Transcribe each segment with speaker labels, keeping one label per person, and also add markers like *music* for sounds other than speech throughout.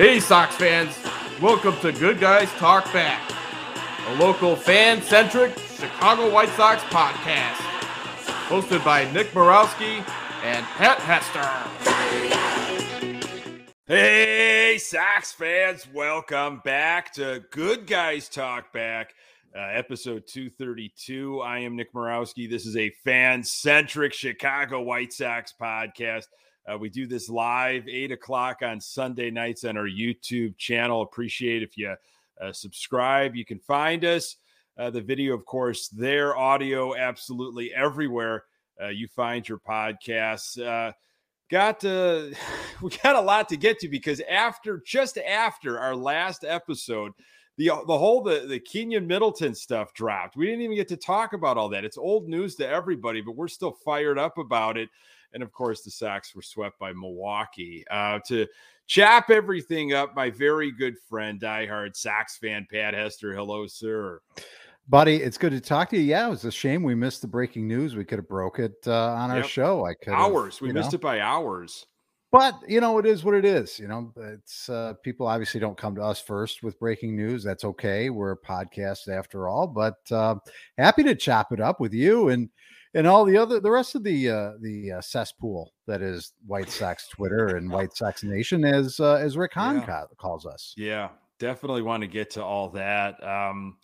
Speaker 1: Hey, Sox fans. Welcome to Good Guys Talk Back, a local fan centric Chicago White Sox podcast. Hosted by Nick Morawski and Pat Hester.
Speaker 2: Hey, Sox fans. Welcome back to Good Guys Talk Back. Uh, episode 232. I am Nick Morawski. This is a fan centric Chicago White Sox podcast. Uh, we do this live, eight o'clock on Sunday nights on our YouTube channel. Appreciate if you uh, subscribe. You can find us. Uh, the video, of course, there, audio, absolutely everywhere uh, you find your podcasts. Uh, got to, *laughs* we got a lot to get to because after just after our last episode, the the whole the the Keynan Middleton stuff dropped. We didn't even get to talk about all that. It's old news to everybody, but we're still fired up about it. And of course, the Sox were swept by Milwaukee. Uh, to chop everything up, my very good friend, diehard Sox fan, Pat Hester. Hello, sir.
Speaker 3: Buddy, it's good to talk to you. Yeah, it was a shame we missed the breaking news. We could have broke it uh, on our
Speaker 2: Yep.
Speaker 3: show. I could
Speaker 2: Hours. We missed
Speaker 3: know.
Speaker 2: it by hours.
Speaker 3: But you know, it is what it is. You know, it's uh, people obviously don't come to us first with breaking news. That's okay. We're a podcast after all. But uh, happy to chop it up with you and and all the other the rest of the uh, the uh, cesspool that is White Sox Twitter and *laughs* White Sox Nation, as uh, as Rick Hahn
Speaker 2: Yeah.
Speaker 3: ca- calls us.
Speaker 2: Yeah, definitely want to get to all that. Um,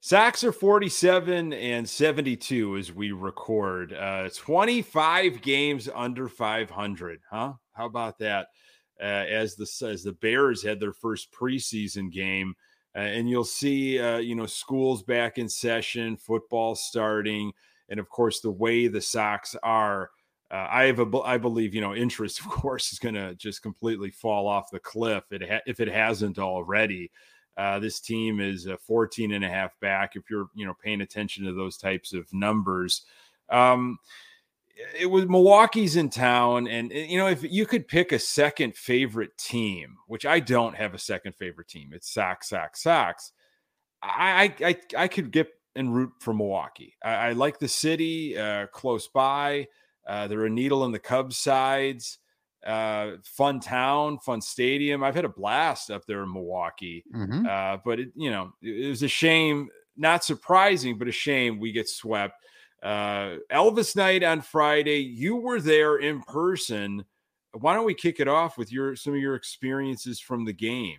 Speaker 2: Sox are 47 and 72 as we record. Uh, 25 games under 500. Huh? How about that? Uh, as the as the Bears had their first preseason game, uh, and you'll see, uh, you know, schools back in session, football starting, and of course the way the Sox are. Uh, I have a, I believe, you know, interest, *laughs* of course, is going to just completely fall off the cliff it ha- if it hasn't already. Uh, this team is a 14 and a half back. If you're, you know, paying attention to those types of numbers, um, it was Milwaukee's in town, and uh, you know, if you could pick a second favorite team, which I don't have a second favorite team, it's Sox, Sox, Sox. I, I, I could get and root for Milwaukee. I, I like the city uh, close by. Uh, they're a needle in the Cubs sides. Uh, fun town, fun stadium. I've had a blast up there in Milwaukee.
Speaker 3: Mhm.
Speaker 2: Uh, but it, you know, it, it was a shame, not surprising, but a shame we get swept. Uh, Elvis night on Friday. You were there in person. Why don't we kick it off with your some of your experiences from the game?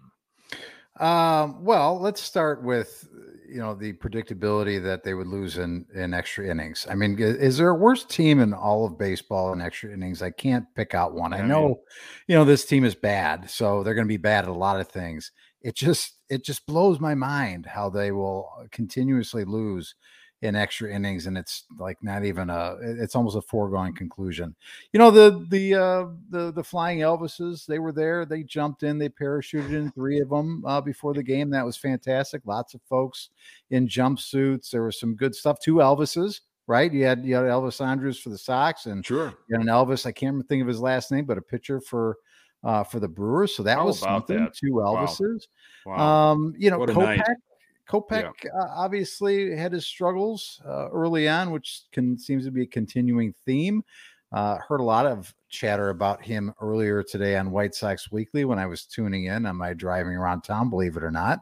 Speaker 3: Um, well, let's start with you know the predictability that they would lose in in extra innings. I mean, is there a worse team in all of baseball in extra innings? I can't pick out one. I know, you know, this team is bad, so they're going to be bad at a lot of things. It just it just blows my mind how they will continuously lose in extra innings and it's like not even a it's almost a foregone conclusion. You know the the uh the the flying elvises they were there they jumped in they parachuted in three of them uh before the game. That was fantastic. Lots of folks in jumpsuits. There was some good stuff. Two elvises right? You had you had elvis andrus for the sox and
Speaker 2: Sure.
Speaker 3: you had an elvis i can't think of his last name but a pitcher for uh for the brewers. So that
Speaker 2: How
Speaker 3: was something.
Speaker 2: that?
Speaker 3: two elvises.
Speaker 2: Wow.
Speaker 3: um, you know,
Speaker 2: What a night.
Speaker 3: Kopech, Kopech uh, obviously had his struggles uh, early on, which can seems to be a continuing theme. Uh, heard a lot of chatter about him earlier today on White Sox Weekly when I was tuning in on my driving around town, believe it or not,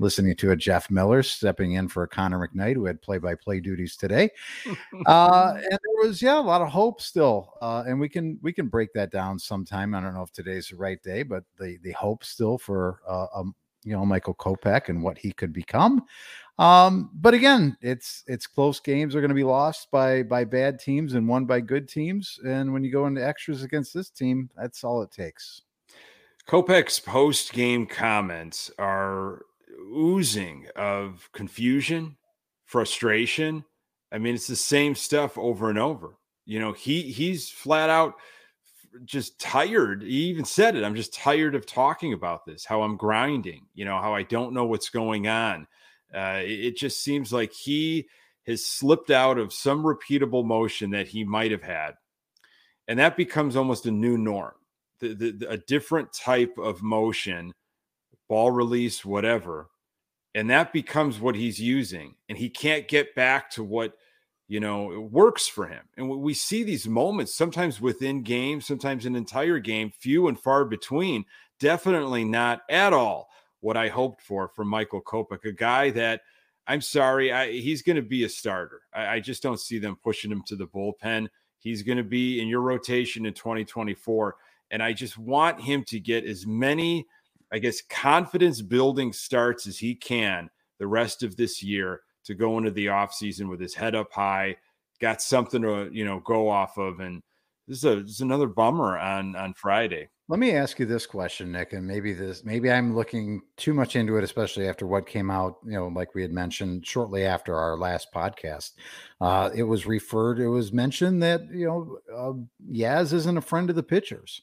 Speaker 3: listening to a Jeff Miller stepping in for a Connor McKnight who had play-by-play duties today. *laughs* Uh, and there was yeah a lot of hope still, uh, and we can we can break that down sometime. I don't know if today's the right day, but the the hope still for uh, um, you know Michael Kopech and what he could become. Um, but again, it's it's close games are going to be lost by by bad teams and won by good teams. And when you go into extras against this team, that's all it takes.
Speaker 2: Kopech's post game comments are oozing of confusion, frustration. I mean, it's the same stuff over and over. You know, he he's flat out just tired. He even said it. I'm just tired of talking about this. How I'm grinding. You know, how I don't know what's going on. Uh, it, just seems like he has slipped out of some repeatable motion that he might have had, and that becomes almost a new norm the, the, the- a different type of motion, ball release, whatever, and that becomes what he's using, and he can't get back to what you know, it works for him. And we see these moments sometimes within games, sometimes an entire game, few and far between. Definitely not at all what I hoped for from Michael Kopech, a guy that I'm sorry, I, he's going to be a starter. I, I just don't see them pushing him to the bullpen. He's going to be in your rotation in 2024. And I just want him to get as many, I guess, confidence building starts as he can the rest of this year to go into the offseason with his head up high, got something to you know go off of, and this is a this is another bummer on on Friday.
Speaker 3: Let me ask you this question, Nick, and maybe this maybe I'm looking too much into it, especially after what came out. You know, like we had mentioned shortly after our last podcast, uh, it was referred, it was mentioned that you know uh, Yaz isn't a friend of the pitchers.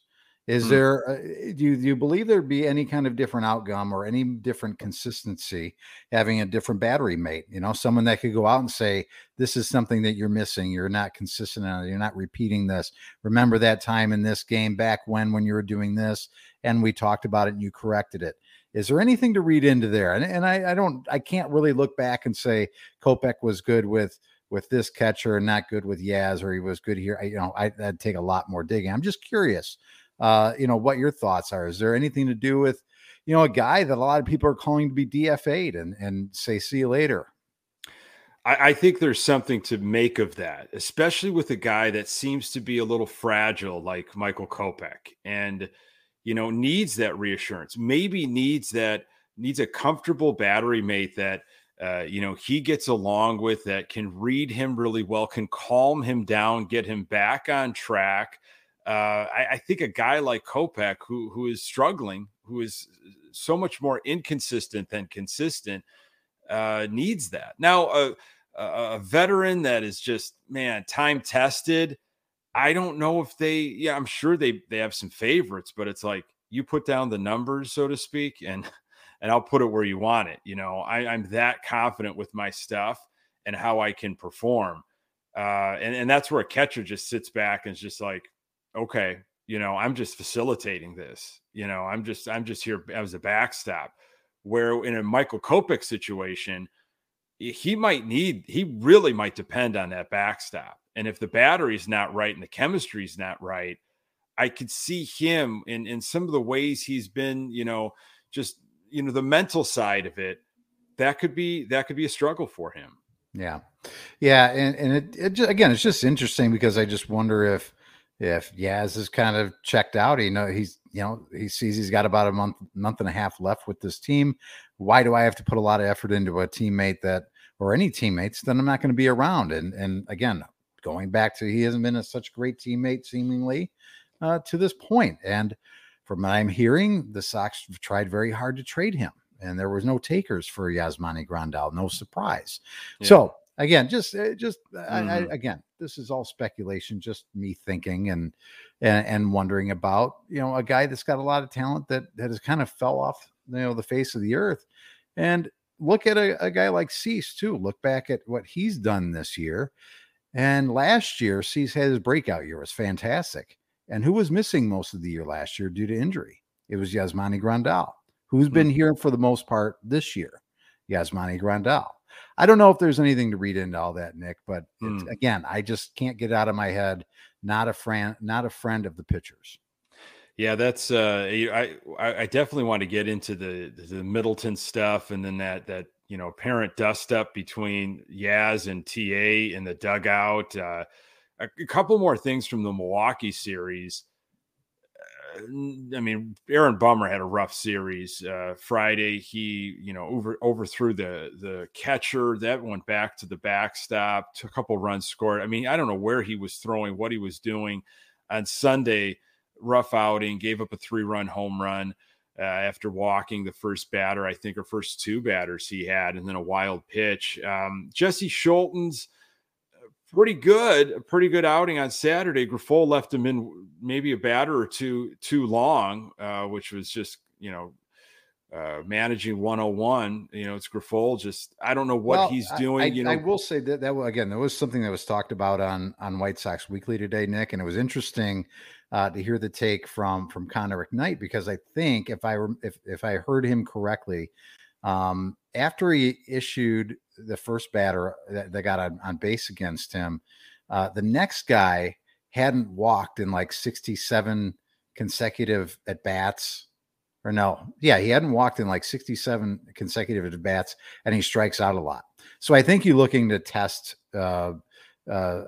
Speaker 3: Is mm. there, uh, do, you, do you believe there'd be any kind of different outcome or any different consistency having a different battery mate? You know, someone that could go out and say, This is something that you're missing. You're not consistent on it. You're not repeating this. Remember that time in this game back when, when you were doing this and we talked about it and you corrected it. Is there anything to read into there? And, and I, I don't, I can't really look back and say Kopech was good with with this catcher and not good with Yaz, or he was good here. I, you know, I, would take a lot more digging. I'm just curious uh, you know, what your thoughts are. Is there anything to do with, you know, a guy that a lot of people are calling to be DFA'd and and say, see you later?
Speaker 2: I, I think there's something to make of that, especially with a guy that seems to be a little fragile like Michael Kopech and you know needs that reassurance, maybe needs that needs a comfortable battery mate that uh, you know he gets along with that can read him really well, can calm him down, get him back on track I, I, think a guy like Kopech, who who is struggling, who is so much more inconsistent than consistent, uh, needs that. Now, a, a veteran that is just man time tested. I don't know if they. Yeah, I'm sure they they have some favorites, but it's like you put down the numbers, so to speak, and *laughs* and I'll put it where you want it. You know, I, I'm that confident with my stuff and how I can perform. Uh, and, and that's where a catcher just sits back and is just like, okay, you know, I'm just facilitating this. You know, I'm just I'm just here as a backstop. Where in a Michael Kopech situation, he might need he really might depend on that backstop. And if the battery's not right and the chemistry's not right, I could see him in in some of the ways he's been, you know, just you know the mental side of it. That could be that could be a struggle for him.
Speaker 3: Yeah, yeah, and and it, it just, again, it's just interesting because I just wonder if if Yaz is kind of checked out, he know he's you know he sees he's got about a month month and a half left with this team. Why do I have to put a lot of effort into a teammate that or any teammates Then I'm not going to be around? And and again, going back to he hasn't been a such great teammate seemingly uh, to this point. And from what I'm hearing, the Sox tried very hard to trade him, and there was no takers for Yasmani Grandal. No surprise. Yeah. So again, just uh, just mm-hmm. I, I, mm-hmm. again, this is all speculation, just me thinking and, and and wondering about you know a guy that's got a lot of talent that that has kind of fell off you know the face of the earth, and look at a, a guy like Cease too. Look back at what he's done this year, and last year Cease had his breakout year it was fantastic. And who was missing most of the year last year due to injury? It was Yasmani Grandal, who's mm-hmm. been here for the most part this year. Yasmani Grandal. I don't know if there's anything to read into all that, Nick, but mm. again, I just can't get out of my head. Not a friend, not a friend of the pitchers.
Speaker 2: Yeah, that's uh, I I definitely want to get into the the Middleton stuff, and then that that you know apparent dust up between Yaz and TA in the dugout. Uh, a, a couple more things from the Milwaukee series. I mean, Aaron Bummer had a rough series. Uh, Friday, he you know over overthrew the the catcher. That went back to the backstop. Took a couple runs scored. I mean, I don't know where he was throwing, what he was doing. On Sunday, rough outing. Gave up a three run home run uh, after walking the first batter, I think, or first two batters he had, and then a wild pitch. Um, Jesse Scholtens pretty good, a pretty good outing on Saturday. Grifol left him in maybe a batter or two too long, uh, which was just you know uh, managing 101. You know, it's Grifol. Just I don't know what well, he's doing.
Speaker 3: I,
Speaker 2: you know,
Speaker 3: I will say that that again, there was something that was talked about on on White Sox Weekly today, Nick, and it was interesting uh, to hear the take from from Conor McKnight because I think if I if if I heard him correctly, um, after he issued the first batter that, that got on, on, base against him. Uh, the next guy hadn't walked in like 67 consecutive at bats. Or no, yeah, he hadn't walked in like 67 consecutive at bats, and he strikes out a lot. So I think you're looking to test uh, uh,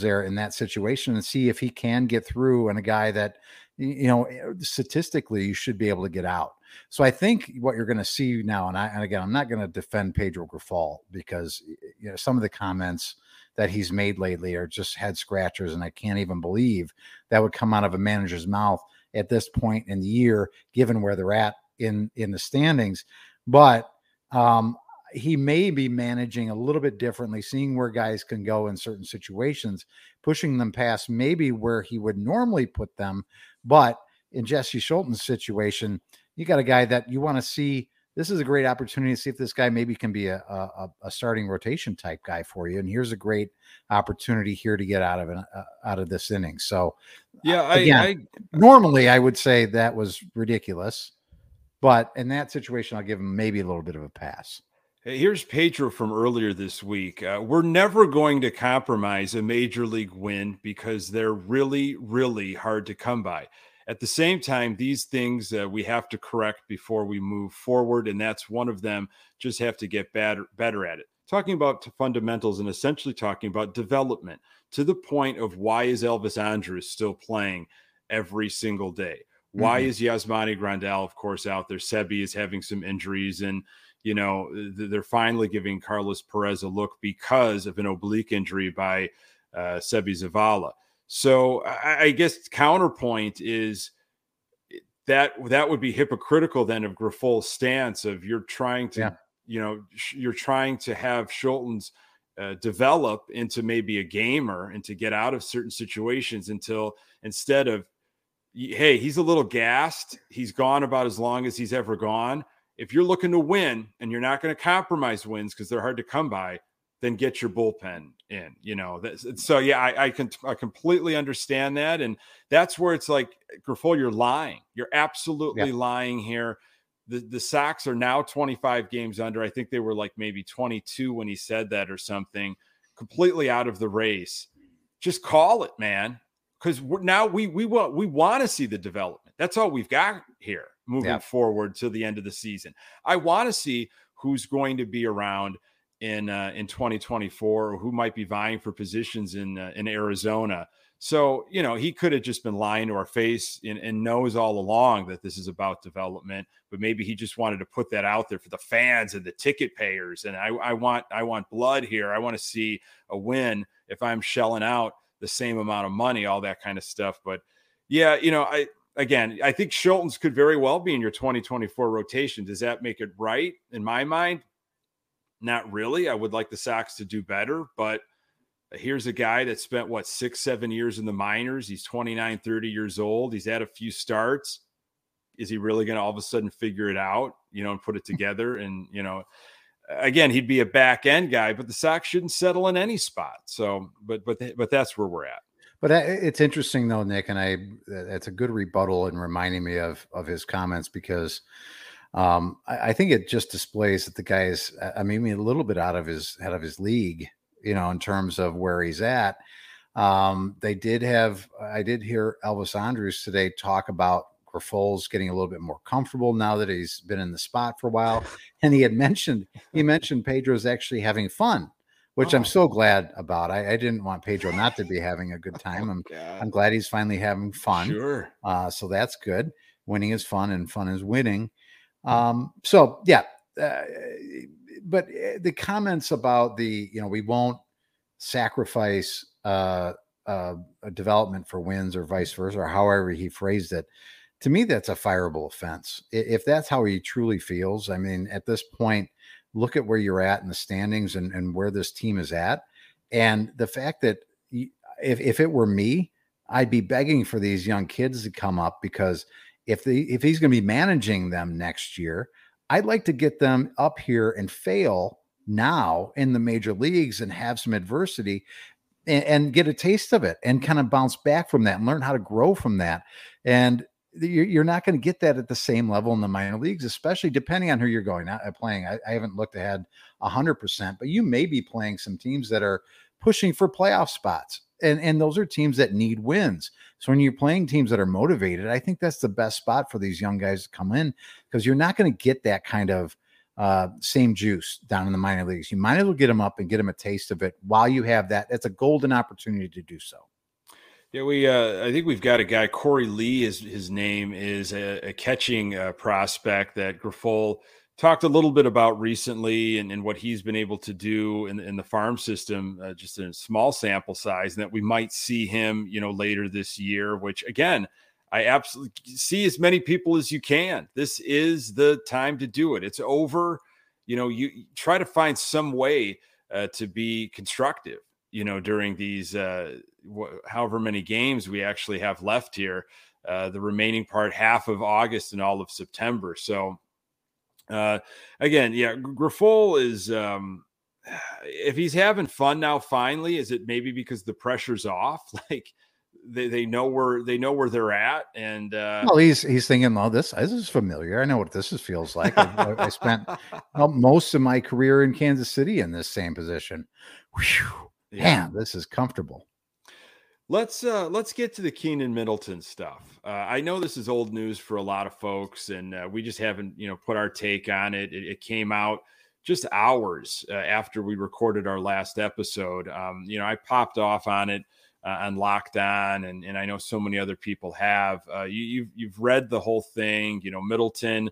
Speaker 3: there in that situation and see if he can get through and a guy that you know eh, statistically you should be able to get out. So I think what you're going to see now, and I and again I'm not going to defend Pedro Grifol because you know some of the comments that he's made lately are just head scratchers, and I can't even believe that would come out of a manager's mouth at this point in the year, given where they're at in in the standings. But um, he may be managing a little bit differently, seeing where guys can go in certain situations, pushing them past maybe where he would normally put them. But in Jesse Scholten's situation, you got a guy that you want to see. This is a great opportunity to see if this guy maybe can be a, a, a starting rotation type guy for you. And here's a great opportunity here to get out of it, uh, out of this inning. So,
Speaker 2: yeah, I, again, I,
Speaker 3: normally I would say that was ridiculous, but in that situation, I'll give him maybe a little bit of a pass.
Speaker 2: Here's Pedro from earlier this week. Uh, we're never going to compromise a major league win because they're really, really hard to come by. At the same time, these things uh, we have to correct before we move forward, and that's one of them. Just have to get better, better at it. Talking about fundamentals and essentially talking about development to the point of why is Elvis Andrus still playing every single day? Why mm-hmm. is Yasmani Grandal, of course, out there? Seby is having some injuries, and you know, they're finally giving Carlos Perez a look because of an oblique injury by uh, Seby Zavala. So I, I guess counterpoint is that that would be hypocritical then of Grifol's stance of you're trying to, yeah. you know, sh- you're trying to have Scholtens uh, develop into maybe a gamer and to get out of certain situations until instead of, hey, he's a little gassed, he's gone about as long as he's ever gone if you're looking to win and you're not going to compromise wins because they're hard to come by, then get your bullpen in. You know, so yeah, I, I, can I completely understand that, and that's where it's like Grifol, you're lying. You're absolutely yeah. lying here. The the Sox are now 25 games under. I think they were like maybe 22 when he said that or something. Completely out of the race. Just call it, man. Because now we we want we want to see the development. That's all we've got here moving yeah. forward to the end of the season. I want to see who's going to be around in uh, in 2024 or who might be vying for positions in uh, in Arizona. So, you know, he could have just been lying to our face and, and, knows all along that this is about development, but maybe he just wanted to put that out there for the fans and the ticket payers. And I, I want I want blood here. I want to see a win if I'm shelling out the same amount of money, all that kind of stuff. But yeah, you know, I again, I think Scholtens could very well be in your 2024 rotation. Does that make it right in my mind? Not really. I would like the Sox to do better, but here's a guy that spent what six, seven years in the minors. He's 29, 30 years old. He's had a few starts. Is he really going to all of a sudden figure it out, you know, and put it together? And, you know, again, he'd be a back end guy, but the Sox shouldn't settle in any spot. So, but, but, but that's where we're at.
Speaker 3: But it's interesting though, Nick, and I it's a good rebuttal in reminding me of of his comments because um, I, I, think it just displays that the guy is I mean a little bit out of his out of his league, you know, in terms of where he's at. Um, they did have I did hear Elvis Andrus today talk about Grifol's getting a little bit more comfortable now that he's been in the spot for a while. And he had mentioned he *laughs* mentioned Pedro's actually having fun which oh. I'm so glad about. I, I, didn't want Pedro not to be having a *laughs* good time. I'm oh, I'm glad he's finally having fun.
Speaker 2: Sure.
Speaker 3: Uh, so that's good. Winning is fun, and fun is winning. Um, so yeah, uh, but eh, the comments about the you know we won't sacrifice uh, uh, a development for wins or vice versa, or however he phrased it. To me, that's a fireable offense. If that's how he truly feels, I mean, at this point, look at where you're at in the standings and, and where this team is at. And the fact that if, if it were me, I'd be begging for these young kids to come up because if the if he's going to be managing them next year, I'd like to get them up here and fail now in the major leagues and have some adversity and, and get a taste of it and kind of bounce back from that and learn how to grow from that. And you're not going to get that at the same level in the minor leagues, especially depending on who you're going out uh, playing. I, I haven't looked ahead hundred percent, but you may be playing some teams that are pushing for playoff spots. And, and those are teams that need wins. So when you're playing teams that are motivated, I think that's the best spot for these young guys to come in because you're not going to get that kind of uh, same juice down in the minor leagues. You might as well get them up and get them a taste of it while you have that. That's a golden opportunity to do so.
Speaker 2: Yeah, we. Uh, I think we've got a guy. Corey Lee is his name is a, a catching uh, prospect that Grifol talked a little bit about recently, and, and what he's been able to do in, in the farm system, uh, just in a small sample size, and that we might see him, you know, later this year. Which again, I absolutely see as many people as you can. This is the time to do it. It's over. You know, you try to find some way uh, to be constructive. You know, during these uh, wh- however many games we actually have left here, uh, the remaining part, half of August and all of September. So, uh, again, yeah, Grifol is. Um, *sighs* if he's having fun now, finally, is it maybe because the pressure's off? *laughs* Like they, they know where they know where they're at and uh
Speaker 3: well he's he's thinking oh this this is familiar i know what this is, feels like I, I, spent *laughs* well, most of my career in kansas city in this same position Whew, yeah. man this is comfortable
Speaker 2: let's uh let's get to the Keynan Middleton stuff uh, i know this is old news for a lot of folks and uh, we just haven't you know put our take on it it, it came out just hours uh, after we recorded our last episode um you know i popped off on it uh, on Locked On, and, and I know so many other people have. Uh, you, you've you've read the whole thing. You know, Middleton,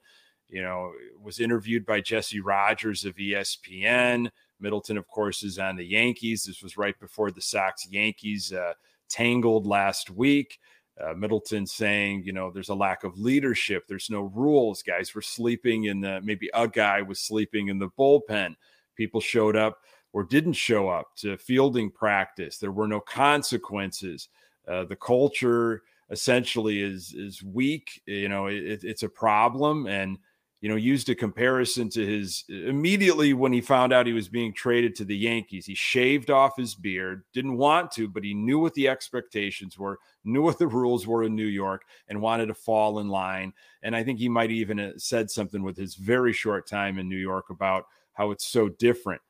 Speaker 2: you know, was interviewed by Jesse Rogers of ESPN. Middleton, of course, is on the Yankees. This was right before the Sox Yankees uh, tangled last week. Uh, Middleton saying, you know, there's a lack of leadership. There's no rules. Guys were sleeping in the, maybe a guy was sleeping in the bullpen. People showed up or didn't show up to fielding practice. There were no consequences. Uh, the culture essentially is is weak. You know, it, it's a problem, and you know, used a comparison to his immediately when he found out he was being traded to the Yankees. He shaved off his beard, didn't want to, but he knew what the expectations were, knew what the rules were in New York, and wanted to fall in line. And I think he might even have said something with his very short time in New York about how it's so different.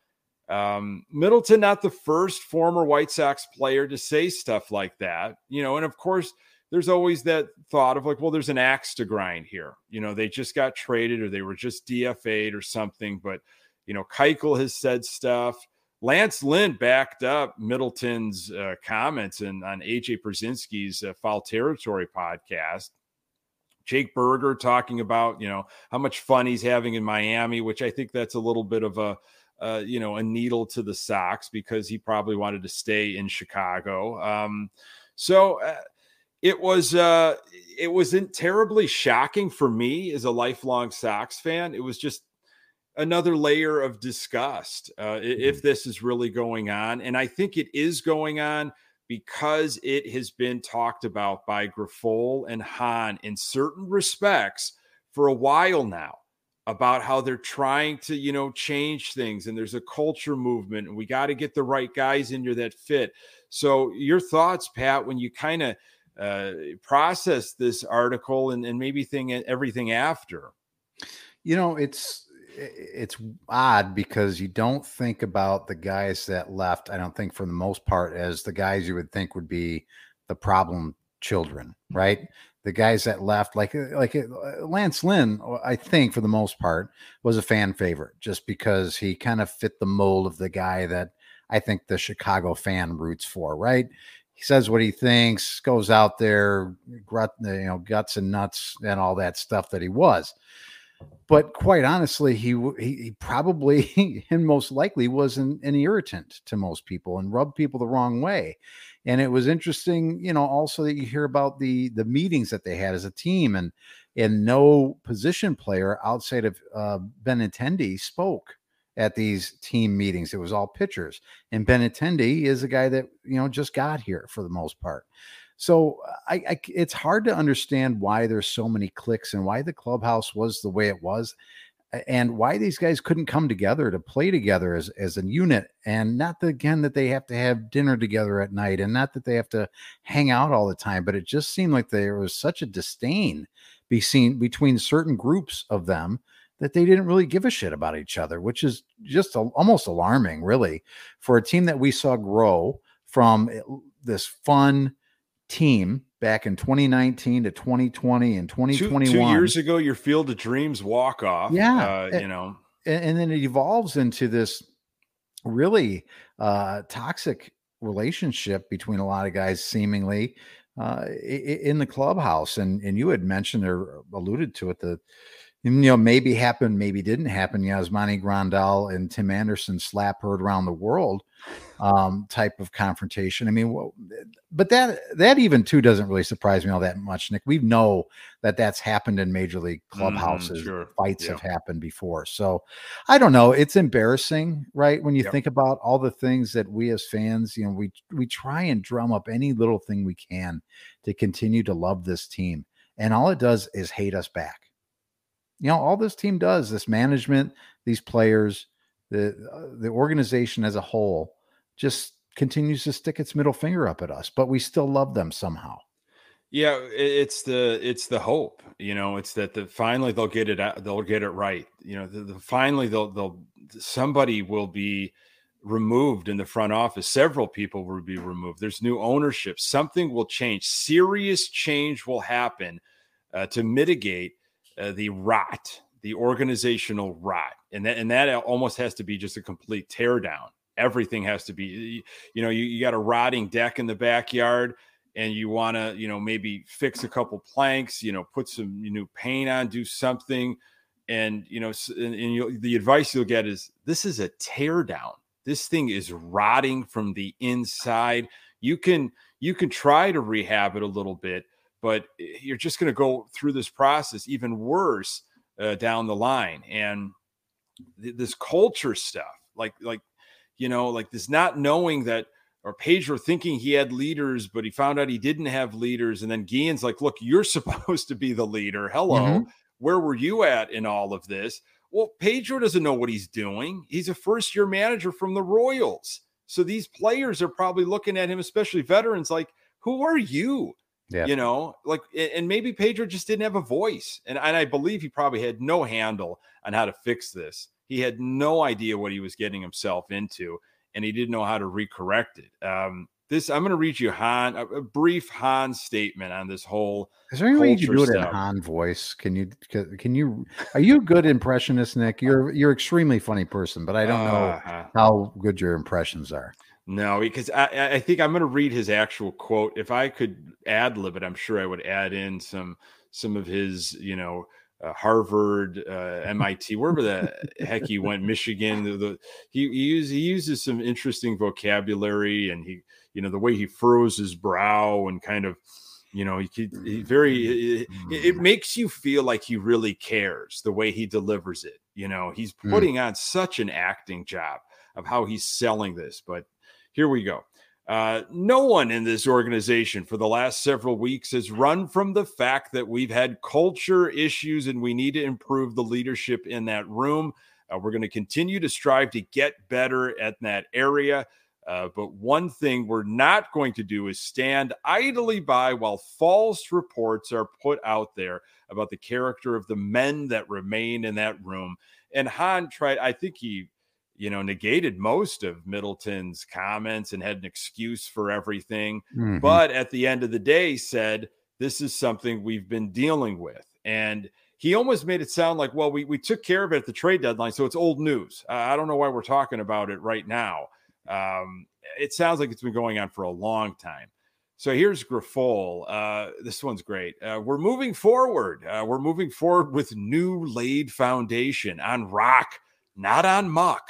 Speaker 2: Um, Middleton, not the first former White Sox player to say stuff like that, you know, and of course, there's always that thought of like, well, there's an axe to grind here. You know, they just got traded or they were just DFA'd or something. But, you know, Keuchel has said stuff. Lance Lynn backed up Middleton's uh, comments and on AJ Pierzynski's uh, Foul Territory podcast. Jake Burger talking about, you know, how much fun he's having in Miami, which I think that's a little bit of a, uh, you know, a needle to the Sox because he probably wanted to stay in Chicago. Um, so uh, it was uh, it wasn't terribly shocking for me as a lifelong Sox fan. It was just another layer of disgust uh, if mm-hmm. this is really going on, and I think it is going on because it has been talked about by Grifol and Hahn in certain respects for a while now about how they're trying to, you know, change things and there's a culture movement and we got to get the right guys in here that fit. So, your thoughts, Pat, when you kind of uh, process this article and, and maybe thing everything after?
Speaker 3: You know, it's it's odd because you don't think about the guys that left. I don't think, for the most part, as the guys you would think would be the problem children, right? the guys that left, like uh, like uh, Lance Lynn, uh, I think for the most part was a fan favorite, just because he kind of fit the mold of the guy that I think the Chicago fan roots for. Right? He says what he thinks, goes out there, gut, you know, guts and nuts and all that stuff that he was. But quite honestly, he he, he probably *laughs* and most likely was an, an irritant to most people and rubbed people the wrong way and it was interesting you know also that you hear about the the meetings that they had as a team and and no position player outside of uh, Benintendi spoke at these team meetings. It was all pitchers, and Benintendi is a guy that you know just got here for the most part. So I, I, it's hard to understand why there's so many clicks and why the clubhouse was the way it was. and why these guys couldn't come together to play together as, as a unit and not that, again that they have to have dinner together at night and not that they have to hang out all the time but it just seemed like there was such a disdain be seen between certain groups of them that they didn't really give a shit about each other which is just a, almost alarming really for a team that we saw grow from eh, this fun team back in 2019 to 2020 and 2021. Two,
Speaker 2: two years ago, your Field of Dreams walk off.
Speaker 3: Yeah,
Speaker 2: uh, and, you know,
Speaker 3: and, then it evolves into this really uh, toxic relationship between a lot of guys, seemingly uh, in the clubhouse. And and you had mentioned or alluded to it you know maybe happened, maybe didn't happen. Yasmani Grandal and Tim Anderson slap heard around the world um, type of confrontation. I mean, well, but that that even too doesn't really surprise me all that much, Nick. We know that that's happened in major league mm-hmm, clubhouses. Mm, sure. Fights yeah. have happened before, so I don't know. It's embarrassing, right? When you yep. think about all the things that we as fans, you know, we we try and drum up any little thing we can to continue to love this team, and all it does is hate us back. You know, all this team does, this management, these players the uh, the organization as a whole just continues to stick its middle finger up at us, but we still love them somehow.
Speaker 2: Yeah, it's the it's the hope, you know, it's that the finally they'll get it out, they'll get it right. You know, the, the finally they'll they'll somebody will be removed in the front office. Several people will be removed. There's new ownership. Something will change. Serious change will happen uh, to mitigate uh, the rot the organizational rot and that and that almost has to be just a complete teardown. Everything has to be you know you, you got a rotting deck in the backyard and you want to you know maybe fix a couple planks you know put some new paint on do something and you know and, and the advice you'll get is this is a teardown. This thing is rotting from the inside. You can you can try to rehab it a little bit but eh, you're just going to go through this process even worse uh, down the line and th- this culture stuff like like you know like this not knowing that or Pedro thinking he had leaders, but he found out he didn't have leaders. And then Guillen's like, look, you're *laughs* supposed to be the leader. Hello. Mm-hmm. Where were you at in all of this? Well, Pedro doesn't know what he's doing. He's a first year manager from the Royals. So these players are probably looking at him, especially veterans, like, who are you? Yeah. You know, like, and maybe Pedro just didn't have a voice. And, and I believe he probably had no handle on how to fix this. He had no idea what he was getting himself into, and he didn't know how to recorrect it. Um, this I'm going to read you Hahn a, a, brief Hahn statement on this whole.
Speaker 3: Is there any way you can do it stuff. in Hahn voice? Can you can you are you a good impressionist, Nick? You're you're extremely funny person, but I don't know uh, how good your impressions are.
Speaker 2: No, because I, I think I'm going to read his actual quote. If I could ad lib it, I'm sure I would add in some some of his, you know, uh, Harvard, uh, *laughs* MIT, wherever the heck he went, Michigan. The, the he he, use, he uses some interesting vocabulary, and he, you know, the way he furrows his brow and kind of, you know, he, he very it, it, makes you feel like he really cares the way he delivers it. You know, he's hmm. putting mm. on such an acting job of how he's selling this, but here we go. Uh, no one in this organization for the last several weeks has run from the fact that we've had culture issues and we need to improve the leadership in that room. Uh, we're going to continue to strive to get better at that area. Uh, but one thing we're not going to do is stand idly by while false reports are put out there about the character of the men that remain in that room. And Hahn tried, I think he you know, negated most of Middleton's comments and had an excuse for everything. Mm-hmm. But at the end of the day, said, This is something we've been dealing with. And he almost made it sound like, well, we, we took care of it at the trade deadline. So it's old news. Uh, I don't know why we're talking about it right now. Um, it sounds like it's been going on for a long time. So here's Grifol. Uh, this one's great. Uh, we're moving forward. Uh, we're moving forward with new laid foundation on rock, not on muck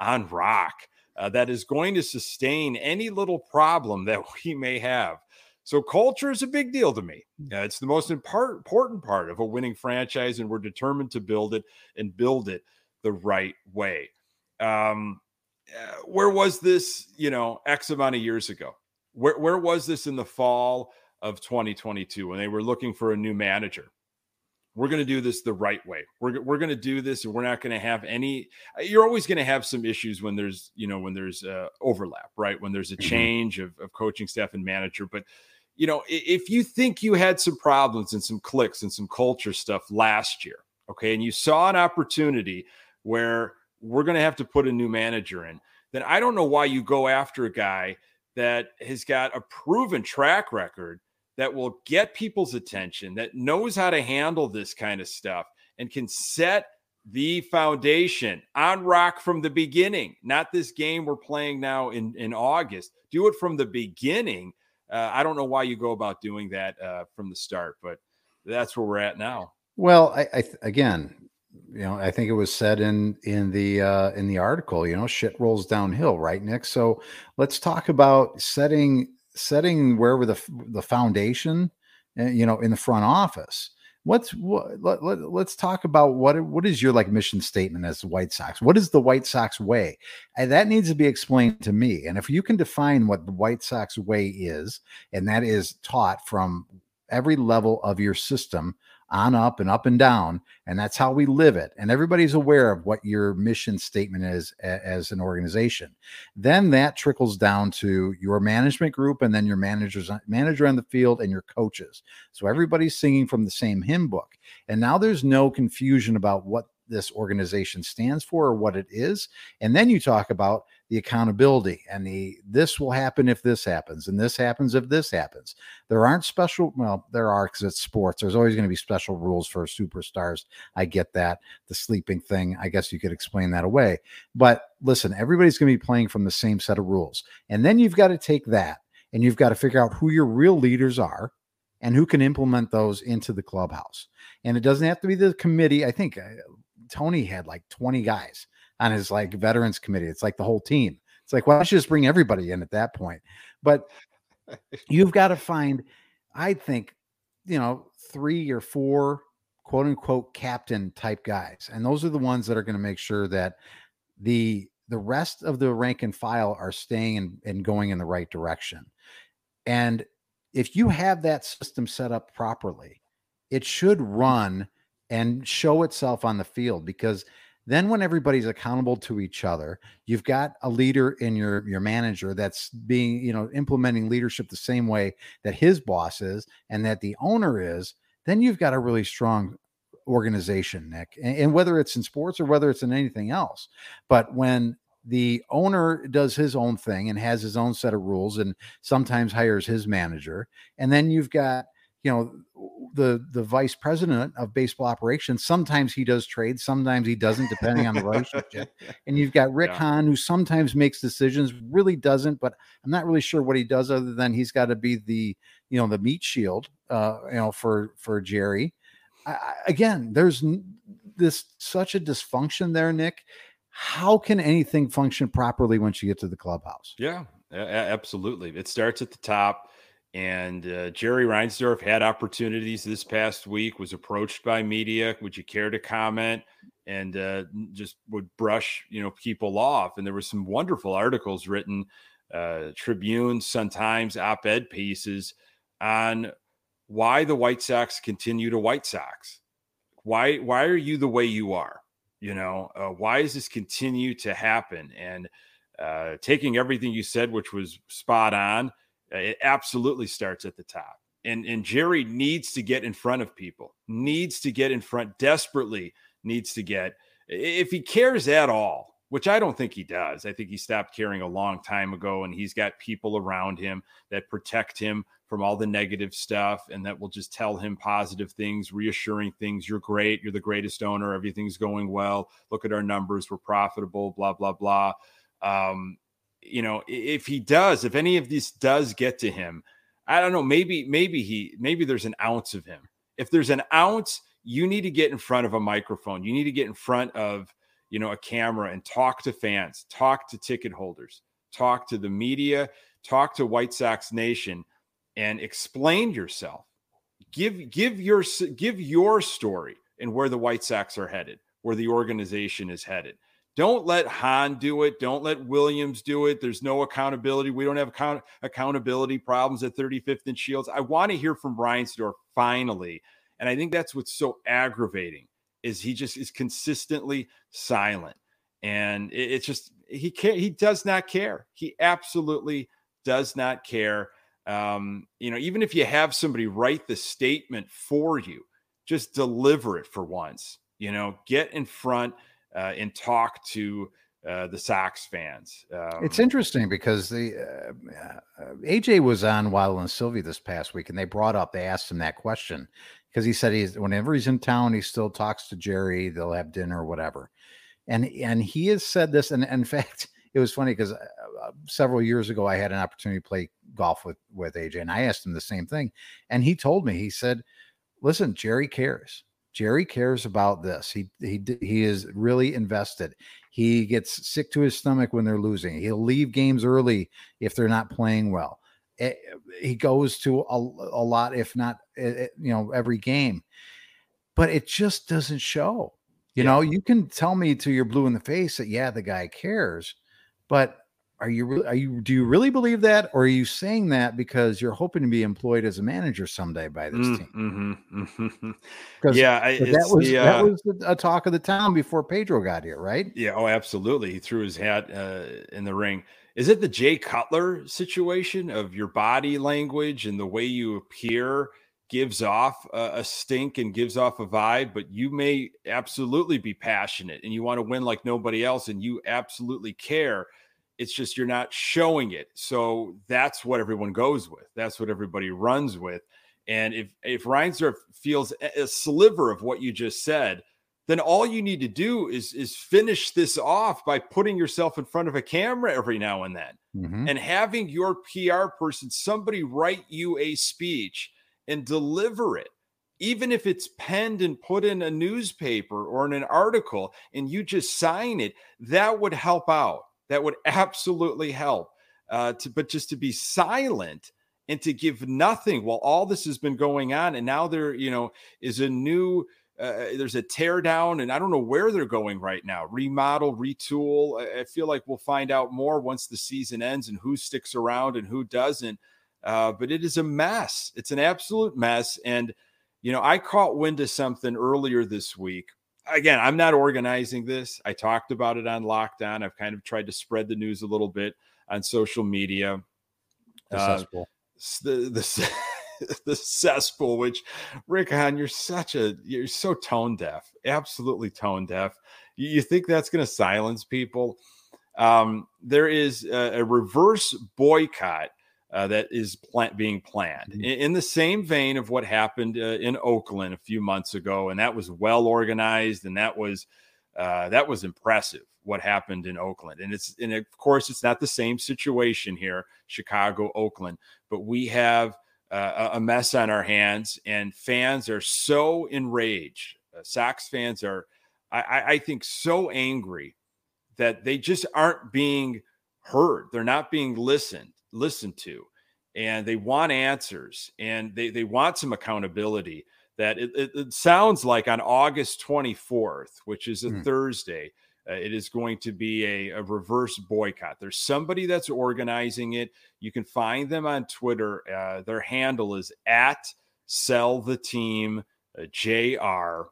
Speaker 2: on rock uh, that is going to sustain any little problem that *laughs* we may have. So, culture is a big deal to me. Uh, it's the most important part of a winning franchise, and we're determined to build it and build it the right way. Um, uh, where was this, you know, X amount of years ago? Where, where was this in the fall of 2022 when they were looking for a new manager? We're going to do this the right way. We're, we're going to do this and we're not going to have any, you're always going to have some issues when there's, you know, when there's uh, overlap, right? When there's a mm-hmm. change of, of coaching staff and manager. But, you know, if you think you had some problems and some clicks and some culture stuff last year, okay, and you saw an opportunity where we're going to have to put a new manager in, then I don't know why you go after a guy that has got a proven track record that will get people's attention, that knows how to handle this kind of stuff, and can set the foundation on rock from the beginning, not this game we're playing now in, in August. Do it from the beginning. Uh, I don't know why you go about doing that uh, from the start, but that's where we're at now.
Speaker 3: Well, I, I again, you know, I think it was said in in the uh, in the article. You know, shit rolls downhill, right, Nick? So let's talk about setting setting wherever the the foundation, eh, you know, in the front office. What's what? Let, let, let's talk about what what is your like mission statement as the White Sox? What is the White Sox way? And that needs to be explained to me. And if you can define what the White Sox way is, and that is taught from every level of your system on up and up and down and that's how we live it and everybody's aware of what your mission statement is a, as an organization. Then that trickles down to your management group and then your managers uh, manager on the field and your coaches. So everybody's singing from the same hymn book and now there's no confusion about what this organization stands for or what it is and then you talk about the accountability and the this will happen if this happens and this happens if this happens. There aren't special, well, there are because it's sports. There's always going to be special rules for superstars. I get that. The sleeping thing, I guess you could explain that away. But listen, everybody's going to be playing from the same set of rules. And then you've got to take that and you've got to figure out who your real leaders are and who can implement those into the clubhouse. And it doesn't have to be the committee. I think uh, Tony had like 20 guys on his like veterans committee. It's like the whole team. It's like, why don't you just bring everybody in at that point? But *laughs* you've got to find, I think, you know, three or four quote unquote captain type guys. And those are the ones that are going to make sure that the the rest of the rank and file are staying and, and going in the right direction. And if you have that system set up properly, it should run and show itself on the field because then when everybody's accountable to each other, you've got a leader in your your manager that's being, you know, implementing leadership the same way that his boss is and that the owner is, then you've got a really strong organization, Nick. And, and whether it's in sports or whether it's in anything else. But when the owner does his own thing and has his own set of rules and sometimes hires his manager, and then you've got you know the the vice president of baseball operations sometimes he does trades sometimes he doesn't depending on the relationship. And you've got rick yeah. hahn who sometimes makes decisions really doesn't but i'm not really sure what he does other than he's got to be the you know the meat shield uh you know for for jerry. I, again there's this such a dysfunction there nick. How can anything function properly once you get to the clubhouse?
Speaker 2: Yeah absolutely. It starts at the top and uh, Jerry Reinsdorf had opportunities this past week, was approached by media. Would you care to comment? And uh, just would brush, you know, people off. And there were some wonderful articles written, uh, Tribune, Sun Times, op-ed pieces on why the White Sox continue to White Sox. Why, why are you the way you are? You know, uh, why does this continue to happen? And uh, taking everything you said, which was spot on, it absolutely starts at the top. And, and Jerry needs to get in front of people, needs to get in front, desperately needs to get, if he cares at all, which I don't think he does. I think he stopped caring a long time ago, and he's got people around him that protect him from all the negative stuff and that will just tell him positive things, reassuring things. You're great. You're the greatest owner. Everything's going well. Look at our numbers. We're profitable, blah, blah, blah. Um, you know, if he does, if any of this does get to him, I don't know, maybe, maybe he, maybe there's an ounce of him. If there's an ounce, you need to get in front of a microphone. You need to get in front of, you know, a camera and talk to fans, talk to ticket holders, talk to the media, talk to White Sox Nation and explain yourself. Give give your give your story and where the White Sox are headed, where the organization is headed. Don't let Hahn do it. Don't let Williams do it. There's no accountability. We don't have account- accountability problems at 35th and Shields. I want to hear from Reinsdorf finally And I think that's what's so aggravating is he just is consistently silent. And it, it's just he can't he does not care. He absolutely does not care. Um, you know, even if you have somebody write the statement for you, just deliver it for once. You know, get in front and talk to uh, the Sox fans.
Speaker 3: Um, it's interesting because the uh, uh AJ was on Waddle and Silvy this past week, and they brought up, they asked him that question because he said he's whenever he's in town, he still talks to Jerry. They'll have dinner or whatever, and and he has said this, and, and in *laughs* fact, it was funny because uh, uh, several years ago I had an opportunity to play golf with with AJ, and I asked him the same thing, and he told me he said, "Listen, Jerry cares." Jerry cares about this. He he he is really invested. He gets sick to his stomach when they're losing. He'll leave games early if they're not playing well. It, eh, he goes to a, a lot, if not it, eh, eh, you know every game, but it just doesn't show. You yeah. know, you can tell me to your blue in the face that yeah, the guy cares, but are you are you do you really believe that or are you saying that because you're hoping to be employed as a manager someday by this mm, team?
Speaker 2: mm-hmm, mm-hmm. yeah I,
Speaker 3: that was the, uh, that was a talk of the town before pedro got here right?
Speaker 2: Yeah oh absolutely he threw his hat uh, in the ring. Is it the jay cutler situation of your body language and the way you appear gives off a, a stink and gives off a vibe but you may absolutely be passionate and you want to win like nobody else and you absolutely care it's just you're not showing it. So that's what everyone goes with. That's what everybody runs with. And if if Reinsdorf feels a sliver of what you just said, then all you need to do is is finish this off by putting yourself in front of a camera every now and then mm-hmm. and having your PR person somebody write you a speech and deliver it even if it's penned and put in a newspaper or in an article and you just sign it that would help out that would absolutely help. Uh, to, but just to be silent and to give nothing while all this has been going on, and now there, you know, is a new. Uh, there's a tear down, and I don't know where they're going right now. Remodel, retool. I, I, feel like we'll find out more once the season ends and who sticks around and who doesn't. Uh, but it is a mess. It's an absolute mess. And, you know, I caught wind of something earlier this week again, I'm not organizing this. I talked about it on Locked On. I've kind of tried to spread the news a little bit on social media.
Speaker 3: The uh,
Speaker 2: the, the, *laughs* the cesspool, which Rick Hahn, you're such a you're so tone deaf, absolutely tone deaf. You, you think that's going to silence people? Um, there is a, a reverse boycott uh, that is plant, being planned mm-hmm. in, in, the same vein of what happened uh, in Oakland a few months ago, and that was well organized, and that was uh, that was impressive what happened in Oakland. And it's and of course it's not the same situation here, Chicago, Oakland, but we have uh, a mess on our hands, and fans are so enraged. Uh, Sox fans are, I, I think, so angry that they just aren't being heard. They're not being listened listened to and they want answers and they, they want some accountability that it, it, it sounds like on august 24th which is a mm. thursday uh, it is going to be a, a, reverse boycott there's somebody that's organizing it you can find them on twitter uh, their handle is at sell the team uh, jr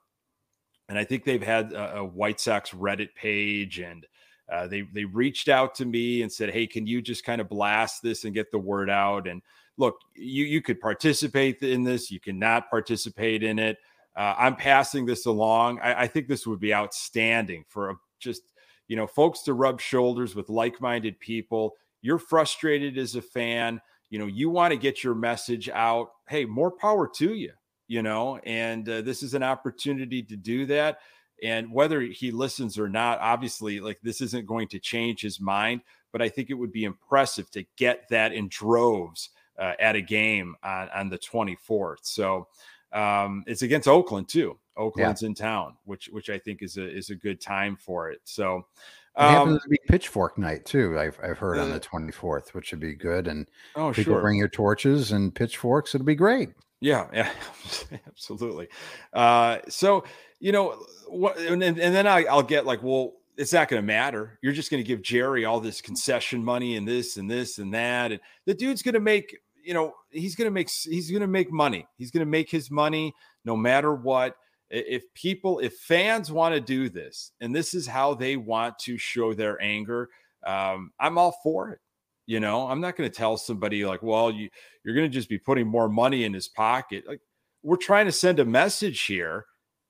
Speaker 2: and i think they've had a, a white sox reddit page and uh, they they reached out to me and said, "Hey, can you just kind of blast this and get the word out?" And look, you you could participate in this, you cannot participate in it. Uh, I'm passing this along. I, I, think this would be outstanding for a, just you know folks to rub shoulders with like-minded people. You're frustrated as a fan. You know you want to get your message out. Hey, more power to you. You know, and uh, this is an opportunity to do that. And whether he listens or not, obviously, like this isn't going to change his mind. But I think it would be impressive to get that in droves uh, at a game on, on the 24th. So um, it's against Oakland too. Oakland's yeah. in town, which which I think is a is a good time for it. So
Speaker 3: um, it happens to be pitchfork night too. I've I've heard uh, on the 24th, which would be good. And oh, people sure. bring your torches and pitchforks. It'll be great.
Speaker 2: Yeah, yeah, *laughs* absolutely. Uh, so you know what, and, and then I, I'll get like, well, it's not going to matter. You're just going to give Jerry all this concession money and this and this and that, and the dude's going to make you know, he's going to make he's going to make money. He's going to make his money no matter what. If people, if fans want to do this, and this is how they want to show their anger, um, I'm all for it. You know, I'm not going to tell somebody like, well, you you're going to just be putting more money in his pocket. Like we're trying to send a message here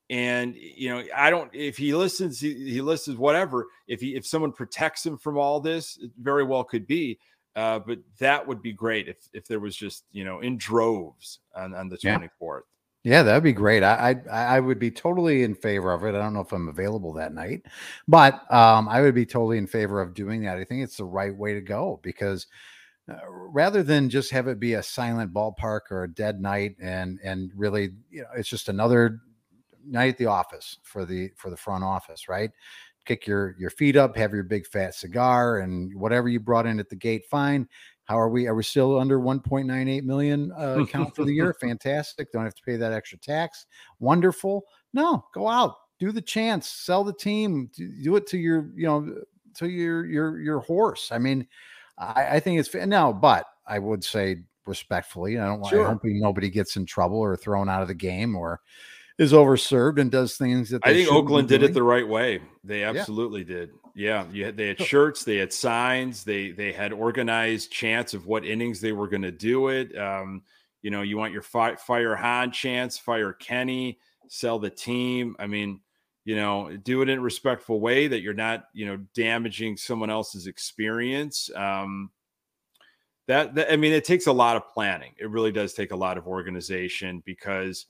Speaker 2: and you know i don't if he listens he, he, listens whatever if he if someone protects him from all this it very well could be uh, but that would be great if if there was just you know in droves on, on the 24th
Speaker 3: yeah. that'd be great I, I i would be totally in favor of it i don't know if i'm available that night but um i would be totally in favor of doing that i think it's the right way to go because uh, rather than just have it be a silent ballpark or a dead night and and really you know it's just another night at the office for the for the front office, right? Kick your your feet up, have your big fat cigar, and whatever you brought in at the gate, fine. How are we? Are we still under 1.98 million uh, account for the year? *laughs* Fantastic. Don't have to pay that extra tax. Wonderful. No, go out, do the chance, sell the team, do it to your, you know, to your your your horse. I mean, I, I think it's fair now, but I would say respectfully, I don't want. Sure. I hope nobody gets in trouble or thrown out of the game or is overserved and does things that
Speaker 2: I think Oakland did it the right way. They absolutely yeah. did. Yeah, you had, they had shirts, they had signs, they they had organized chants of what innings they were going to do it. Um, you know, you want your fi- fire Hahn chants, fire Kenny, sell the team. I mean, you know, do it in a respectful way that you're not, you know, damaging someone else's experience. Um, that, that I mean, it takes a lot of planning. It really does take a lot of organization because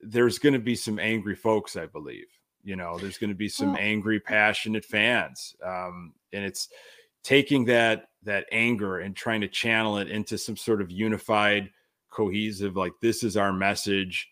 Speaker 2: there's going to be some angry folks, I believe. You know, there's going to be some angry, passionate fans, um, and it's taking that that anger and trying to channel it into some sort of unified, cohesive. Like this is our message.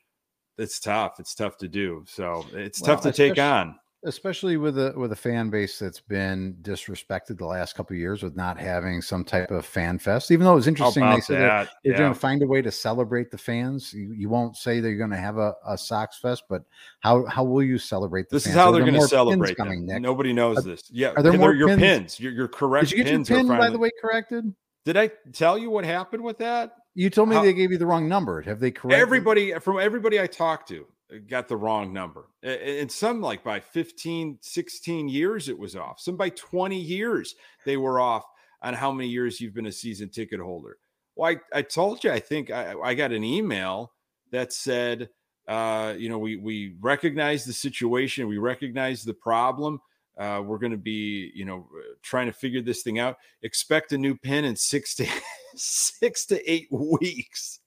Speaker 2: It's tough. It's tough to do. So it's well, tough to take on
Speaker 3: especially with a with a fan base that's been disrespected the last couple years with not having some type of fan fest. Even though it was interesting, they said that, they're yeah. going to find a way to celebrate the fans. You, you won't say they're going to have a, a Sox fest, but how how will you celebrate
Speaker 2: the?
Speaker 3: This
Speaker 2: fans? is how they're going to celebrate. Coming, Nick? Nobody knows are, this. Yeah,
Speaker 3: are there more
Speaker 2: your
Speaker 3: pins?
Speaker 2: pins? Your, your correct.
Speaker 3: Did you get
Speaker 2: pins
Speaker 3: your pin by the way corrected?
Speaker 2: Did I tell you what happened with that?
Speaker 3: You told me how, they gave you the wrong number. Have they corrected?
Speaker 2: Everybody from everybody I talked to, got the wrong number. And some like by 15, 16 years it was off. Some by 20 years they were off on how many years you've been a season ticket holder. Well, I, I told you, I think I, I got an email that said, uh, you know, we we recognize the situation, we recognize the problem. Uh, we're going to be, you know, trying to figure this thing out. Expect a new pin in six to *laughs* six to eight weeks.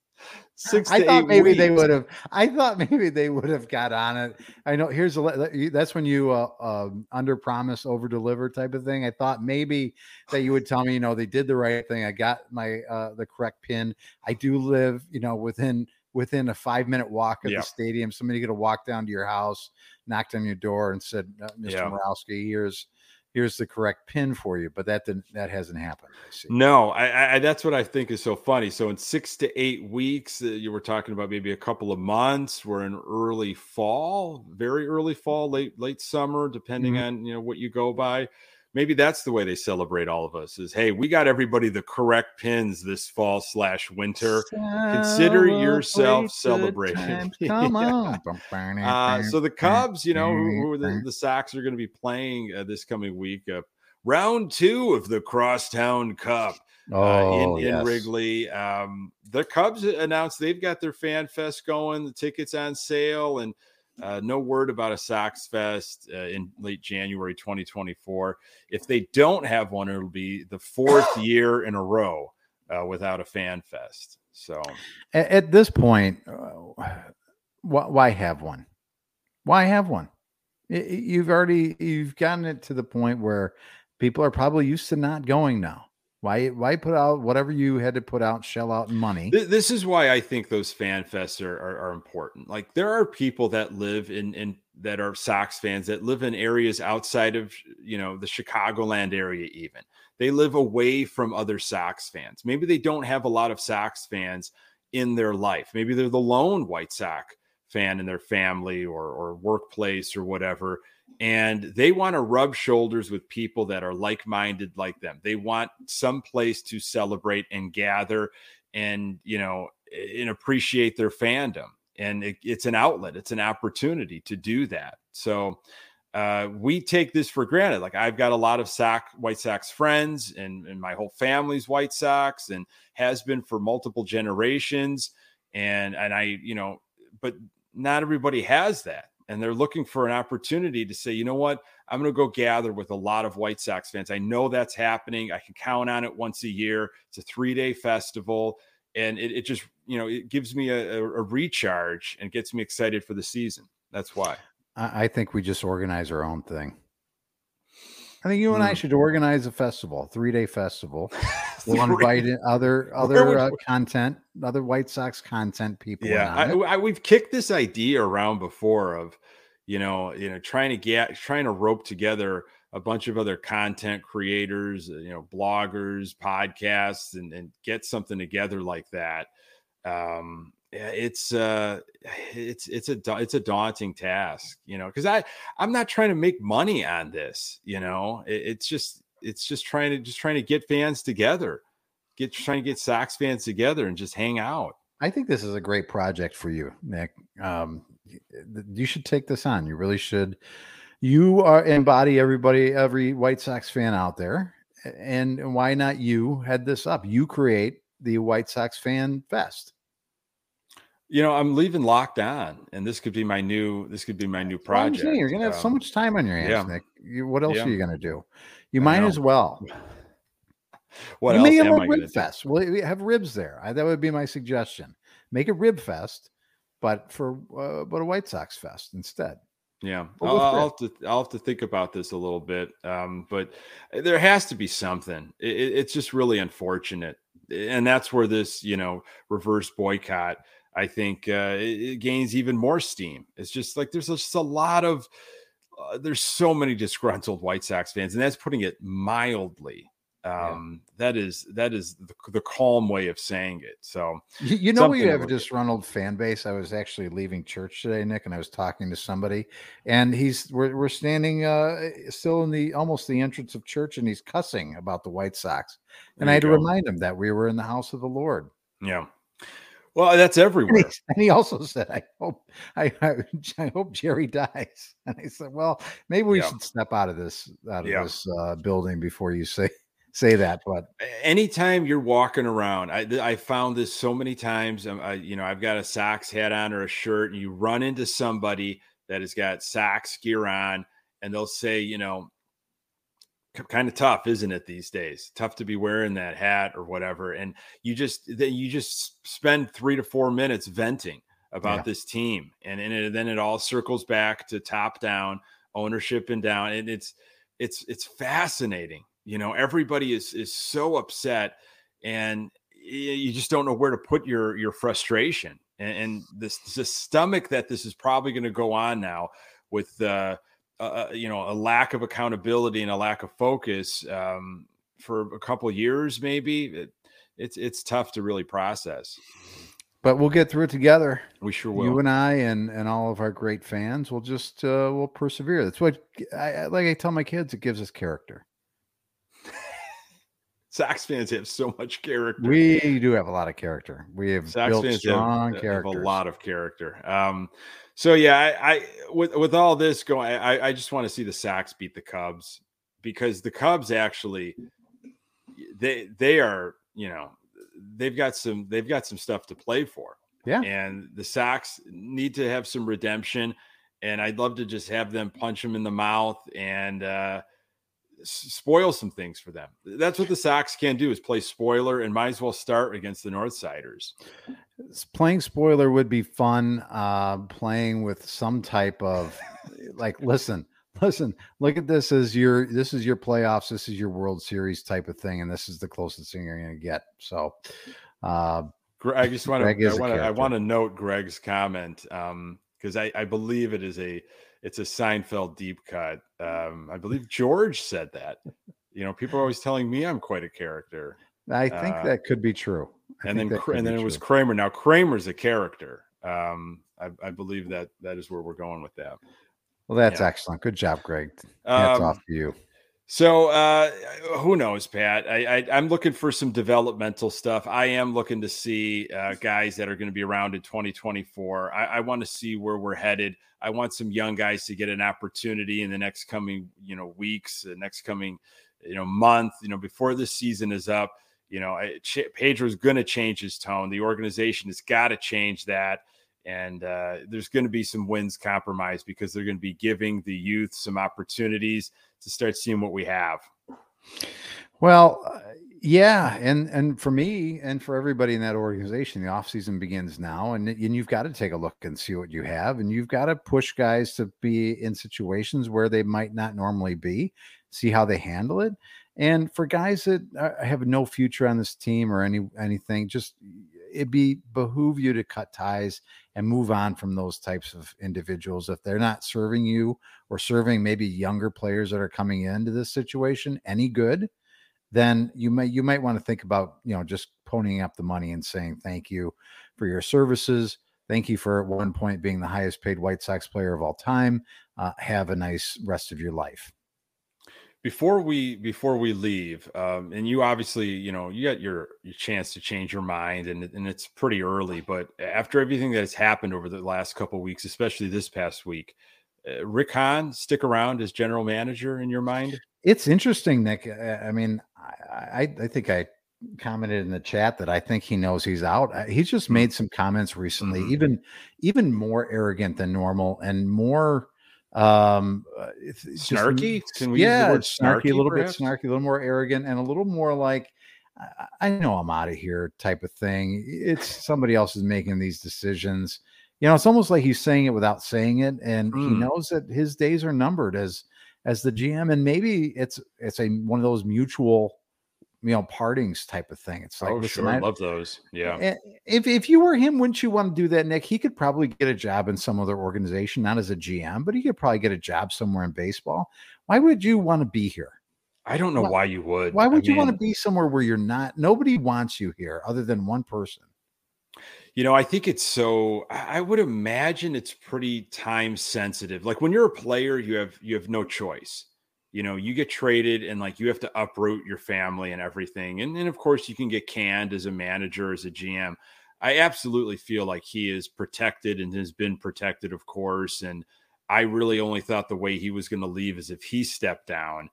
Speaker 3: Six I thought maybe weeks. they would have. I thought maybe they would have got on it. I know. Here's a. That's when you uh, uh, under promise, over deliver type of thing. I thought maybe that you would tell me, you know, they did the right thing. I got my uh, the correct pin. I do live, you know, within within a five minute walk of yep. the stadium. Somebody could have walked down to your house, knocked on your door, and said, uh, "Mr. Yep. Morawski, here's." Here's the correct pin for you, but that didn't that hasn't happened.
Speaker 2: No, I, I, that's what I think is so funny. So in six to eight weeks, uh, you were talking about maybe a couple of months. We're in early fall, very early fall, late late summer, depending mm-hmm. on you know what you go by maybe that's the way they celebrate all of us is hey we got everybody the correct pins this fall slash winter. Consider yourself celebrating. *laughs* come on. Uh, so the cubs you know who, who the, the sox are going to be playing uh, this coming week uh, round two of the crosstown cup uh, oh, in, in yes. wrigley. Um, the cubs announced they've got their fan fest going the tickets on sale and uh, no word about a Sox Fest uh, in late January 2024. If they don't have one, it'll be the fourth *coughs* year in a row uh, without a fan fest. So,
Speaker 3: at, at this point, uh, wh- why have one? Why have one? It, you've already you've gotten it to the point where people are probably used to not going now. Why why put out whatever you had to put out, shell out money?
Speaker 2: This is why I think those fan fests are, are, are important. Like there are people that live in in that are Sox fans that live in areas outside of you know the Chicagoland area. Even they live away from other Sox fans. Maybe they don't have a lot of Sox fans in their life. Maybe they're the lone White Sox fan in their family or or workplace or whatever and they want to rub shoulders with people that are like-minded like them. They want some place to celebrate and gather and you know and appreciate their fandom. And it, it's an outlet it's an opportunity to do that. So uh, we take this for granted. Like i've got a lot of sock white sox friends and, and my whole family's white sox and has been for multiple generations. And and i you know but not everybody has that and they're looking for an opportunity to say, you know what, I'm going to go gather with a lot of White Sox fans. I know that's happening. I can count on it once a year. It's a three day festival. And it, it, just, you know, it gives me a, a, recharge and gets me excited for the season. That's why.
Speaker 3: I think we just organize our own thing. I think you and mm. I should organize a festival, a *laughs* three day festival. We'll invite in *laughs* other other uh, content, other White Sox content people.
Speaker 2: Yeah, I, I, we've kicked this idea around before of, you know, you know, trying to get trying to rope together a bunch of other content creators, uh, you know, bloggers, podcasts, and, and get something together like that. Um, it's uh *sighs* it's it's a it's a daunting task you know because i i'm not trying to make money on this you know? It, it's just it's just trying to just trying to get fans together get trying to get sox fans together and just hang out.
Speaker 3: I think this is a great project for you nick. Um you should take this on. You really should. You are embody everybody every white sox fan out there and why not you head this up? You create the white sox fan fest
Speaker 2: you know, I'm leaving locked on, and this could be my new. This could be my new project.
Speaker 3: Well, You're gonna have um, so much time on your hands, yeah. Nick. You, what else yeah. are you gonna do? You might as well. *laughs*
Speaker 2: What you else
Speaker 3: make
Speaker 2: am
Speaker 3: a rib fest. Do? Well, have ribs there. I, that would be my suggestion. Make a rib fest, but for uh, but a White Sox fest instead.
Speaker 2: Yeah, I'll, I'll, have to I'll have to think about this a little bit. Um, but there has to be something. It, it's just really unfortunate, and that's where this you know reverse boycott I think uh, it, it, gains even more steam. It's just like there's just a lot of uh, there's so many disgruntled White Sox fans, and that's putting it mildly. Um, yeah. That is that is the, the, calm way of saying it. So
Speaker 3: you, you know we have a disgruntled fan base. I was actually leaving church today, Nick, and I was talking to somebody, and he's we're we're standing uh, still in the almost the entrance of church, and he's cussing about the White Sox, and I had go. to remind him that we were in the house of the Lord.
Speaker 2: Yeah. Well, that's everywhere.
Speaker 3: And he, and he, also said, "I hope, I, I, *laughs* I, hope Jerry dies." *laughs* And I said, "Well, maybe we yeah. should step out of this out of yeah. this uh, building before you say *laughs* say that." But
Speaker 2: anytime you're walking around, I I found this so many times. Um, I, you know, I've got a Sox hat on or a shirt, and you run into somebody that has got Sox gear on, and they'll say, you know, kind of tough, isn't it? These days, tough to be wearing that hat or whatever, and you just then you just spend three to four minutes venting about yeah. this team, and and it, then it all circles back to top down ownership and down, and it's it's it's fascinating. You know, everybody is is so upset, and you just don't know where to put your your frustration and, and this the stomach that this is probably going to go on now with uh uh, you know a lack of accountability and a lack of focus um, for a couple years maybe it, it's it's tough to really process.
Speaker 3: But we'll get through it together.
Speaker 2: We sure will.
Speaker 3: you and i and and all of our great fans. Will just uh will persevere. That's what i like i tell my kids it gives us character
Speaker 2: Sox fans have so much character.
Speaker 3: We do have a lot of character. We have Sox built fans strong have,
Speaker 2: have, a lot of character. Um, so yeah, I, I with with all this going, I, I just want to see the Sox beat the Cubs because the Cubs actually they they are you know they've got some they've got some stuff to play for.
Speaker 3: Yeah,
Speaker 2: and the Sox need to have some redemption, and I'd love to just have them punch them in the mouth and. uh spoil some things for them. That's what the Sox can do is play spoiler and might as well start against the Northsiders.
Speaker 3: Playing spoiler would be fun. Uh, playing with some type of like, listen, listen, look at this as your this is your playoffs, this is your World Series type of thing, and this is the closest thing you're going to get. So, uh,
Speaker 2: I just want to I want to I want to note Greg's comment because um, I, I believe it is a it's a Seinfeld deep cut. Um, I believe George said that. You know, people are always telling me I'm quite a character.
Speaker 3: I think uh, that could be true.
Speaker 2: I and then and then it true. was Kramer. Now Kramer's a character. Um, I, I, believe that that is where we're going with that.
Speaker 3: Well, that's yeah. excellent. Good job, Greg. Hats um, off to you.
Speaker 2: So uh, who knows, Pat? I, I am looking for some developmental stuff. I am looking to see uh, guys that are going to be around in 2024. I, I want to see where we're headed. I want some young guys to get an opportunity in the next coming you know weeks, the next coming you know month. You know before this season is up. You know Ch- Pedro's going to change his tone. The organization has got to change that and uh, there's going to be some wins compromised because they're going to be giving the youth some opportunities to start seeing what we have.
Speaker 3: Well, uh, yeah, and and for me and for everybody in that organization, the offseason begins now, and and you've got to take a look and see what you have, and you've got to push guys to be in situations where they might not normally be, see how they handle it, and for guys that uh, have no future on this team or any anything, just it be behoove you to cut ties and move on from those types of individuals if they're not serving you or serving maybe younger players that are coming into this situation any good then you may you might want to think about you know just ponying up the money and saying thank you for your services. Thank you for at one point being the highest paid white sox player of all time. Uh, have a nice rest of your life
Speaker 2: before we before we leave um, and you obviously you know you got your your chance to change your mind and, and it's pretty early but after everything that has happened over the last couple weeks especially this past week uh, rick hahn stick around as general manager in your mind
Speaker 3: it's interesting nick i mean i i, I think i commented in the chat that i think he knows he's out uh, he's just mm-hmm. made some comments recently mm-hmm. even even more arrogant than normal and more um
Speaker 2: uh, snarky
Speaker 3: just, can we yeah snarky, snarky, a little perhaps? bit snarky a little more arrogant and a little more like I, I know i'm out of here type of thing it's *sighs* somebody else is making these decisions you know it's almost like he's saying it without saying it and mm. he knows that his days are numbered as as the gm and maybe it's it's a one of those mutual you know partings type of thing. It's like
Speaker 2: oh sure, I love those. Yeah.
Speaker 3: Eh, if if you were him, wouldn't you want to do that, Nick? He could probably get a job in some other organization, not as a GM, but he could probably get a job somewhere in baseball. Why would you want to be here?
Speaker 2: I don't know why, why you would.
Speaker 3: Why would I you mean, want to be somewhere where you're not? Nobody wants you here other than one person.
Speaker 2: You know, I think it's so I would imagine it's pretty time sensitive. Like when you're a player, you have you have no choice you know you get traded and like you have to uproot your family and everything and then of course you can get canned as a manager as a gm i absolutely feel like he is protected and has been protected of course and i really only thought the way he was going to leave is if he stepped down.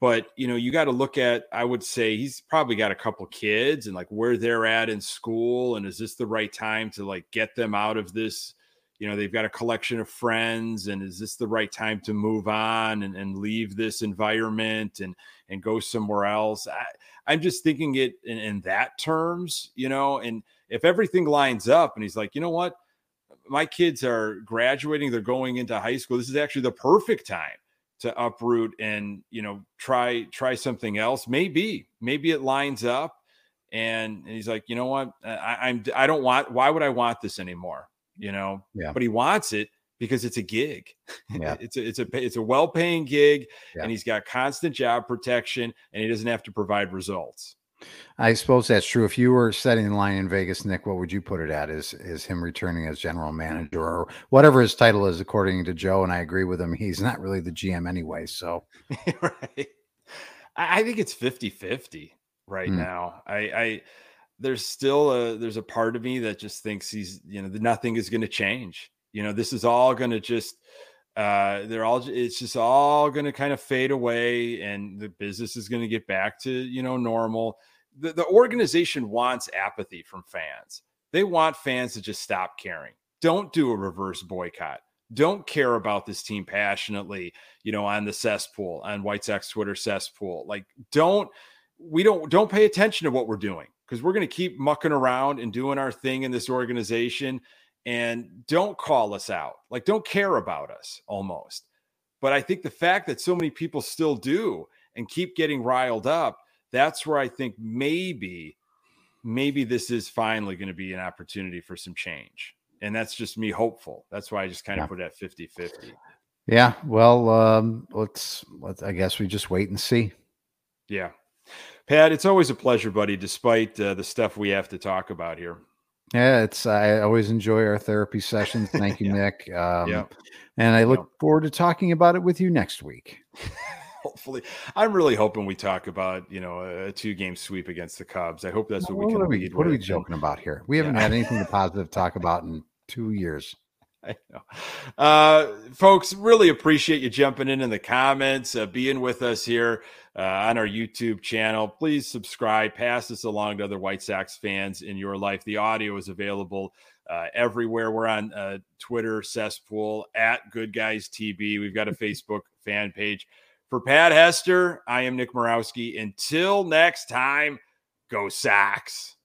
Speaker 2: But you know you got to look at i would say he's probably got a couple kids and like where they're at in school and is this the right time to like get them out of this you know they've got a collection of friends and is this the right time to move on and, and leave this environment and and go somewhere else? I, am just thinking it in, in that terms you know and if everything lines up and he's like you know what? My kids are graduating they're going into high school this is actually the perfect time to uproot and you know try try something else maybe maybe it lines up and, and he's like you know what? I, i'm i don't want why would i want this anymore you know. Yeah. But he wants it because it's a gig. Yeah. *laughs* it's a it's a it's a well-paying gig yeah. and he's got constant job protection and he doesn't have to provide results.
Speaker 3: I suppose that's true. If you were setting the line in Vegas, Nick, what would you put it at? Is is him returning as general manager or whatever his title is, according to Joe? And I agree with him. He's not really the GM anyway. So *laughs*
Speaker 2: right. I think it's 50-50 right mm. now. I I there's still a there's a part of me that just thinks he's you know nothing is going to change. You know this is all going to just uh they're all it's just all going to kind of fade away and the business is going to get back to you know normal. The, the organization wants apathy from fans. They want fans to just stop caring. Don't do a reverse boycott. Don't care about this team passionately you know on the cesspool on white sox twitter cesspool. Like don't we don't don't pay attention to what we're doing because we're going to keep mucking around and doing our thing in this organization and don't call us out. Like, don't care about us almost. But I think the fact that so many people still do and keep getting riled up, that's where I think maybe, maybe this is finally going to be an opportunity for some change. And that's just me hopeful. That's why I just kind of yeah. put it at 50 50.
Speaker 3: Yeah. Well, um, let's, let's, I guess we just wait and see.
Speaker 2: Yeah. Pat, it's always a pleasure, buddy, despite uh, the stuff we have to talk about here.
Speaker 3: Yeah, it's I always enjoy our therapy sessions. *laughs* Thank you, yeah. Nick. Um, yeah. And I look yeah. forward to talking about it with you next week. *laughs*
Speaker 2: hopefully, I'm really hoping we talk about you know a two game sweep against the Cubs. I hope that's what, what we can.
Speaker 3: What, are we, what are we,
Speaker 2: joking
Speaker 3: about here? We haven't yeah. had anything *laughs* positive to talk about in two years.
Speaker 2: I know. Uh, folks, really appreciate you jumping in in the comments, uh, being with us here uh, on our YouTube channel. Please subscribe, pass this along to other White Sox fans in your life. The audio is available uh, everywhere. We're on uh, Twitter, cesspool at Good Guys TB. We've got a *laughs* Facebook fan page. For Pat Hester, I am Nick Morawski. Until next time, go Sox.